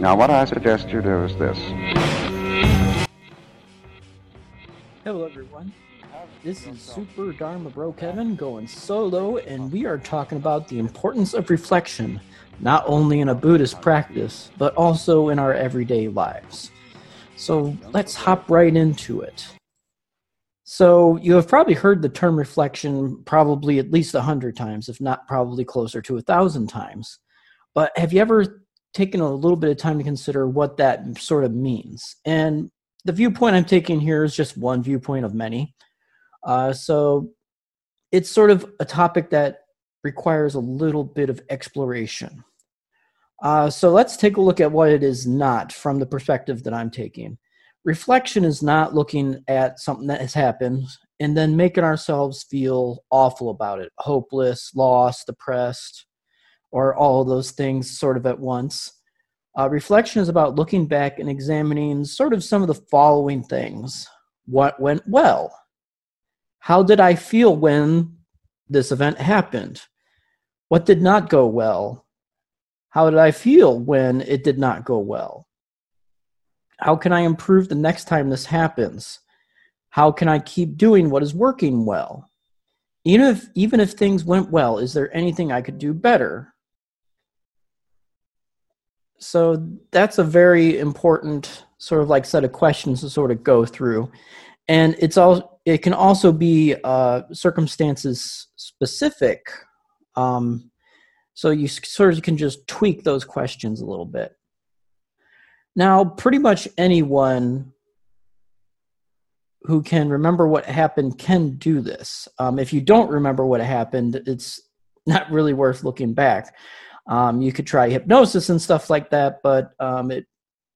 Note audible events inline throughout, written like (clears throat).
Now, what I suggest you do is this. Hello, everyone. This is Super Dharma Bro Kevin going solo, and we are talking about the importance of reflection, not only in a Buddhist practice, but also in our everyday lives. So let's hop right into it. So, you have probably heard the term reflection probably at least a hundred times, if not probably closer to a thousand times. But have you ever taken a little bit of time to consider what that sort of means? And the viewpoint I'm taking here is just one viewpoint of many. Uh, so, it's sort of a topic that requires a little bit of exploration. Uh, so, let's take a look at what it is not from the perspective that I'm taking reflection is not looking at something that has happened and then making ourselves feel awful about it hopeless lost depressed or all those things sort of at once uh, reflection is about looking back and examining sort of some of the following things what went well how did i feel when this event happened what did not go well how did i feel when it did not go well how can I improve the next time this happens? How can I keep doing what is working well? Even if even if things went well, is there anything I could do better? So that's a very important sort of like set of questions to sort of go through. And it's all it can also be uh, circumstances specific. Um, so you sort of can just tweak those questions a little bit. Now, pretty much anyone who can remember what happened can do this. Um, if you don't remember what happened, it's not really worth looking back. Um, you could try hypnosis and stuff like that, but um, it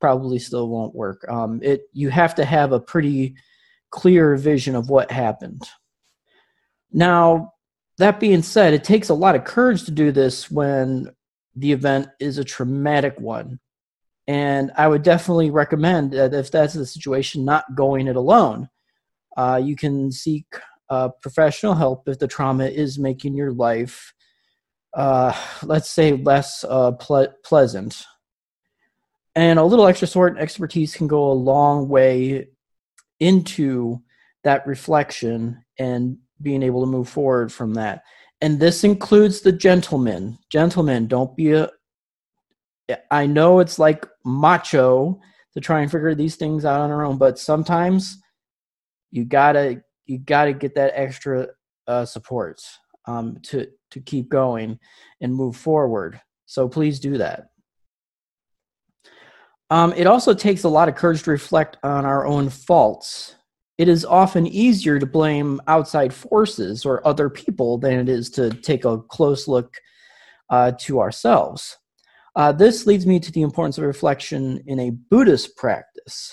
probably still won't work. Um, it you have to have a pretty clear vision of what happened. Now, that being said, it takes a lot of courage to do this when the event is a traumatic one. And I would definitely recommend that if that's the situation, not going it alone. Uh, you can seek uh, professional help if the trauma is making your life, uh, let's say, less uh, ple- pleasant. And a little extra sort and expertise can go a long way into that reflection and being able to move forward from that. And this includes the gentlemen. Gentlemen, don't be a, I know it's like macho to try and figure these things out on our own, but sometimes you gotta you gotta get that extra uh, support um, to to keep going and move forward. So please do that. Um, it also takes a lot of courage to reflect on our own faults. It is often easier to blame outside forces or other people than it is to take a close look uh, to ourselves. Uh, this leads me to the importance of reflection in a Buddhist practice.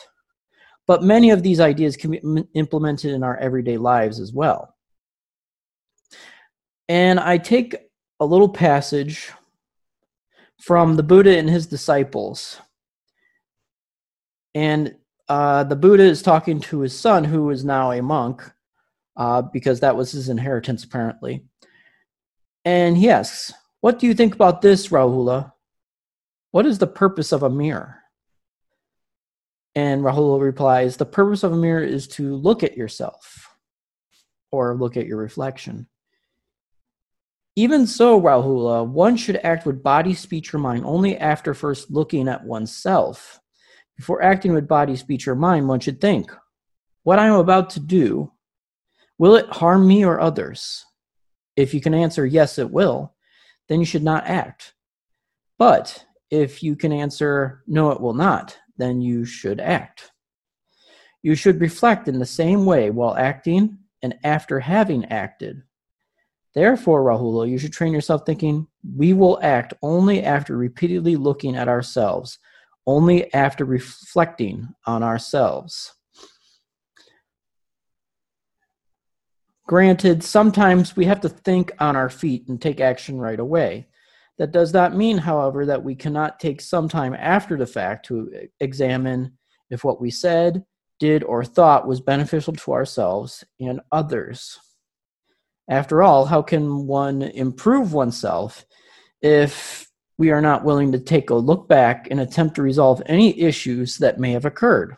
But many of these ideas can be implemented in our everyday lives as well. And I take a little passage from the Buddha and his disciples. And uh, the Buddha is talking to his son, who is now a monk, uh, because that was his inheritance, apparently. And he asks, What do you think about this, Rahula? What is the purpose of a mirror? And Rahula replies, The purpose of a mirror is to look at yourself or look at your reflection. Even so, Rahula, one should act with body, speech, or mind only after first looking at oneself. Before acting with body, speech, or mind, one should think, What I am about to do, will it harm me or others? If you can answer yes, it will, then you should not act. But if you can answer, no, it will not, then you should act. You should reflect in the same way while acting and after having acted. Therefore, Rahula, you should train yourself thinking, we will act only after repeatedly looking at ourselves, only after reflecting on ourselves. Granted, sometimes we have to think on our feet and take action right away. That does not mean, however, that we cannot take some time after the fact to examine if what we said, did, or thought was beneficial to ourselves and others. After all, how can one improve oneself if we are not willing to take a look back and attempt to resolve any issues that may have occurred.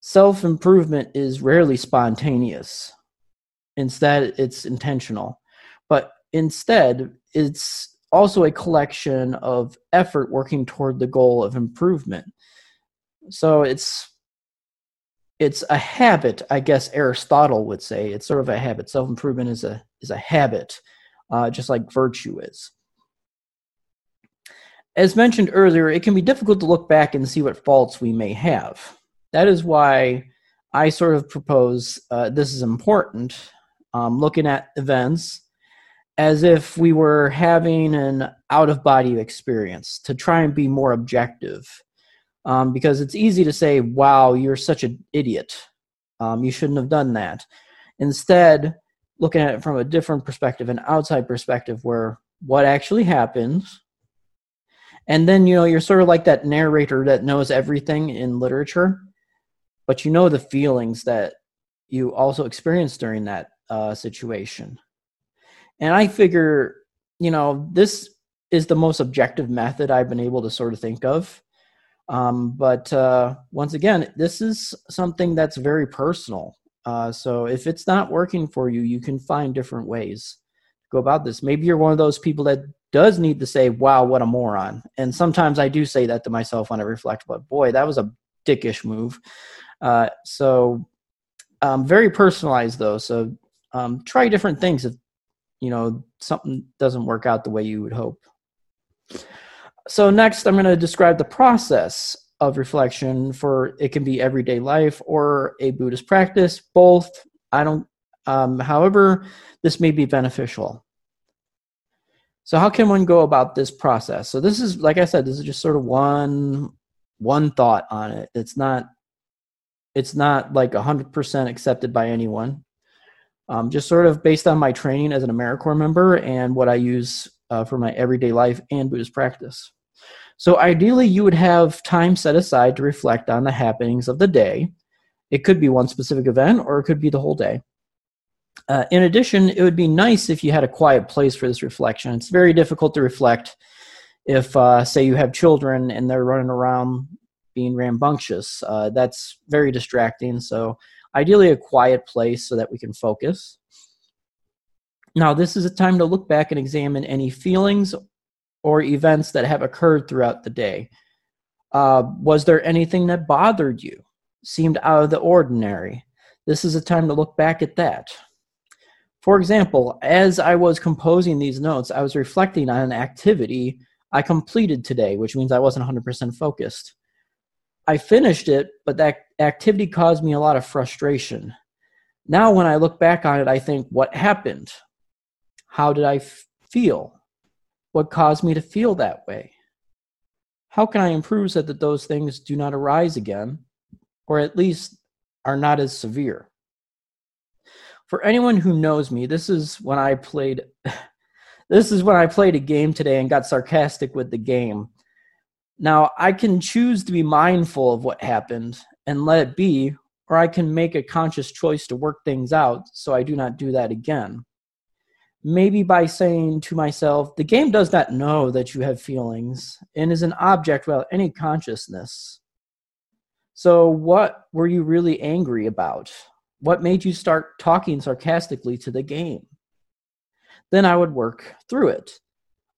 Self improvement is rarely spontaneous. Instead, it's intentional. But instead, it's also a collection of effort working toward the goal of improvement. So it's it's a habit, I guess Aristotle would say. It's sort of a habit. Self improvement is a is a habit, uh, just like virtue is. As mentioned earlier, it can be difficult to look back and see what faults we may have. That is why I sort of propose uh, this is important, um, looking at events as if we were having an out of body experience to try and be more objective. Um, because it's easy to say, wow, you're such an idiot. Um, you shouldn't have done that. Instead, looking at it from a different perspective, an outside perspective, where what actually happens and then, you know, you're sort of like that narrator that knows everything in literature, but you know the feelings that you also experience during that uh, situation. And I figure, you know, this is the most objective method I've been able to sort of think of. Um, but uh, once again, this is something that's very personal. Uh, so if it's not working for you, you can find different ways to go about this. Maybe you're one of those people that does need to say, wow, what a moron. And sometimes I do say that to myself when I reflect, but boy, that was a dickish move. Uh, so um, very personalized though. So um, try different things if, you know, something doesn't work out the way you would hope. So next I'm going to describe the process of reflection for it can be everyday life or a Buddhist practice, both. I don't, um, however, this may be beneficial. So how can one go about this process? So this is like I said, this is just sort of one one thought on it. It's not it's not like 100% accepted by anyone. Um, just sort of based on my training as an AmeriCorps member and what I use uh, for my everyday life and Buddhist practice. So ideally, you would have time set aside to reflect on the happenings of the day. It could be one specific event or it could be the whole day. Uh, in addition, it would be nice if you had a quiet place for this reflection. It's very difficult to reflect if, uh, say, you have children and they're running around being rambunctious. Uh, that's very distracting. So, ideally, a quiet place so that we can focus. Now, this is a time to look back and examine any feelings or events that have occurred throughout the day. Uh, was there anything that bothered you, seemed out of the ordinary? This is a time to look back at that. For example, as I was composing these notes, I was reflecting on an activity I completed today, which means I wasn't 100% focused. I finished it, but that activity caused me a lot of frustration. Now, when I look back on it, I think, what happened? How did I f- feel? What caused me to feel that way? How can I improve so that those things do not arise again, or at least are not as severe? for anyone who knows me, this is when I played (laughs) this is when I played a game today and got sarcastic with the game. Now, I can choose to be mindful of what happened and let it be, or I can make a conscious choice to work things out so I do not do that again. Maybe by saying to myself, the game does not know that you have feelings and is an object without any consciousness. So, what were you really angry about? What made you start talking sarcastically to the game? Then I would work through it.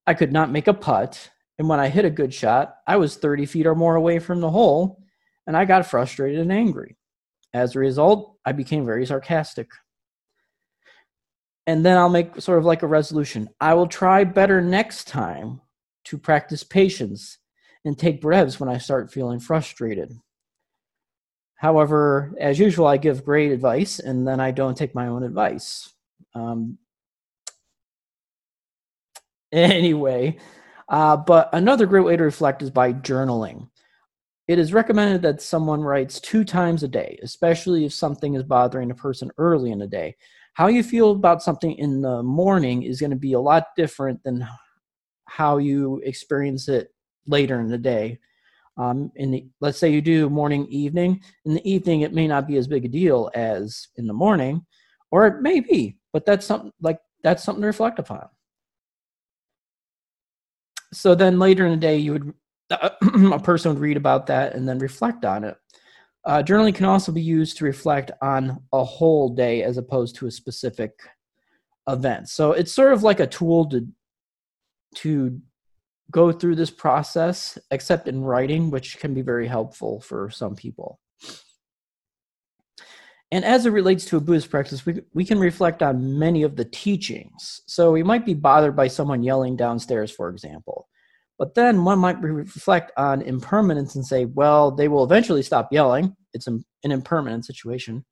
I could not make a putt, and when I hit a good shot, I was 30 feet or more away from the hole, and I got frustrated and angry. As a result, I became very sarcastic. And then I'll make sort of like a resolution. I will try better next time to practice patience and take breaths when I start feeling frustrated. However, as usual, I give great advice and then I don't take my own advice. Um, (laughs) anyway, uh, but another great way to reflect is by journaling. It is recommended that someone writes two times a day, especially if something is bothering a person early in the day. How you feel about something in the morning is going to be a lot different than how you experience it later in the day um, in the let's say you do morning evening in the evening it may not be as big a deal as in the morning or it may be but that's something like that's something to reflect upon so then later in the day, you would (clears throat) a person would read about that and then reflect on it. Uh, journaling can also be used to reflect on a whole day as opposed to a specific event. So it's sort of like a tool to to go through this process, except in writing, which can be very helpful for some people. And as it relates to a Buddhist practice, we, we can reflect on many of the teachings. So we might be bothered by someone yelling downstairs, for example. But then one might reflect on impermanence and say, well, they will eventually stop yelling. It's an impermanent situation.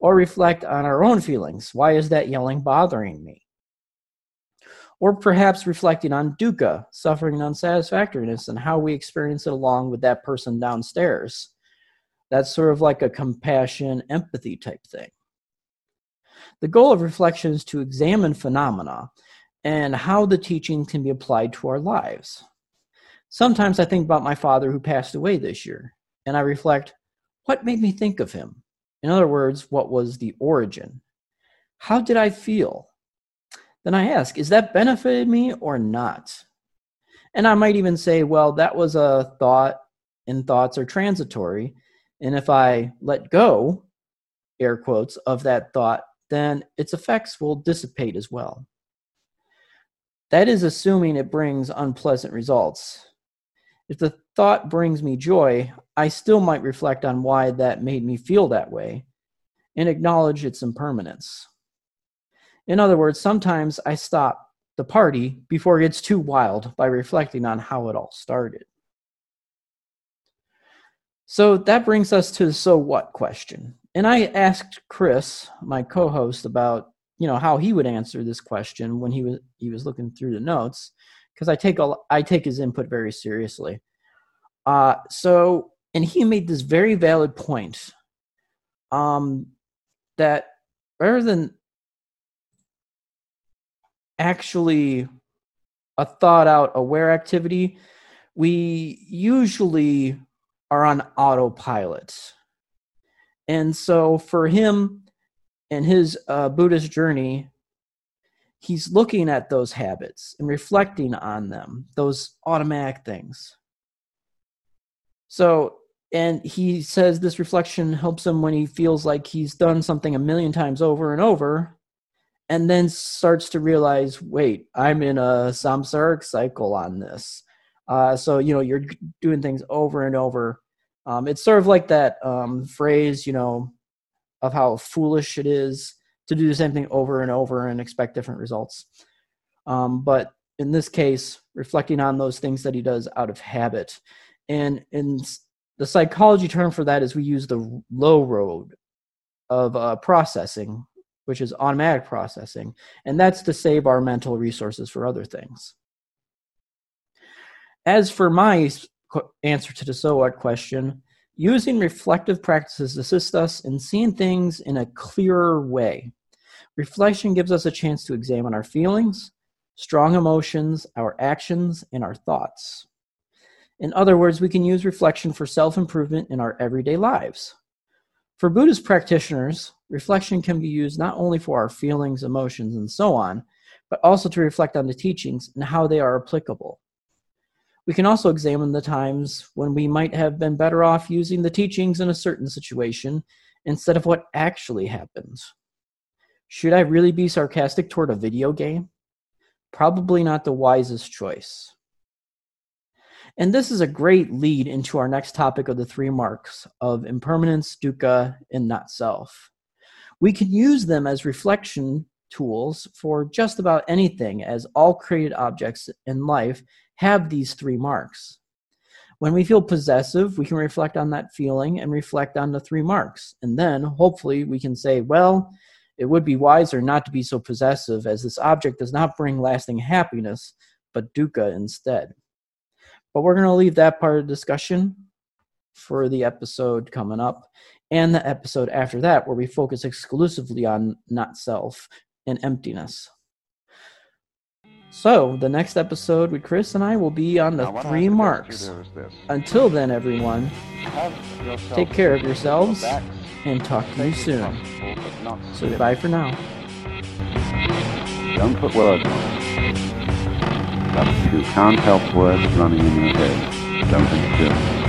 Or reflect on our own feelings. Why is that yelling bothering me? Or perhaps reflecting on dukkha, suffering and unsatisfactoriness, and how we experience it along with that person downstairs. That's sort of like a compassion, empathy type thing. The goal of reflection is to examine phenomena and how the teaching can be applied to our lives. Sometimes I think about my father who passed away this year, and I reflect, what made me think of him? In other words, what was the origin? How did I feel? Then I ask, is that benefited me or not? And I might even say, well, that was a thought, and thoughts are transitory. And if I let go, air quotes, of that thought, then its effects will dissipate as well. That is assuming it brings unpleasant results. If the thought brings me joy, I still might reflect on why that made me feel that way and acknowledge its impermanence. In other words, sometimes I stop the party before it gets too wild by reflecting on how it all started. So that brings us to the so what question. And I asked Chris, my co-host, about you know how he would answer this question when he was he was looking through the notes because I take a I take his input very seriously. Uh, so and he made this very valid point um, that rather than actually a thought out aware activity, we usually are on autopilot. And so for him and his uh, Buddhist journey, he's looking at those habits and reflecting on them, those automatic things. So, and he says this reflection helps him when he feels like he's done something a million times over and over and then starts to realize wait i'm in a samsaric cycle on this. Uh, so you know you're doing things over and over. Um, it's sort of like that um, phrase you know of how foolish it is to do the same thing over and over and expect different results um, but in this case reflecting on those things that he does out of habit and in the psychology term for that is we use the low road of uh, processing which is automatic processing, and that's to save our mental resources for other things. As for my answer to the so what question, using reflective practices assists us in seeing things in a clearer way. Reflection gives us a chance to examine our feelings, strong emotions, our actions, and our thoughts. In other words, we can use reflection for self improvement in our everyday lives. For Buddhist practitioners, reflection can be used not only for our feelings, emotions, and so on, but also to reflect on the teachings and how they are applicable. We can also examine the times when we might have been better off using the teachings in a certain situation instead of what actually happens. Should I really be sarcastic toward a video game? Probably not the wisest choice. And this is a great lead into our next topic of the three marks of impermanence, dukkha, and not self. We can use them as reflection tools for just about anything, as all created objects in life have these three marks. When we feel possessive, we can reflect on that feeling and reflect on the three marks. And then hopefully we can say, well, it would be wiser not to be so possessive, as this object does not bring lasting happiness, but dukkha instead. But we're going to leave that part of the discussion for the episode coming up and the episode after that, where we focus exclusively on not self and emptiness. So, the next episode with Chris and I will be on the three marks. Until then, everyone, take care of yourselves and talk to you soon. So, bye for now. Don't put words on it. But you can't help words running in your head, don't interfere.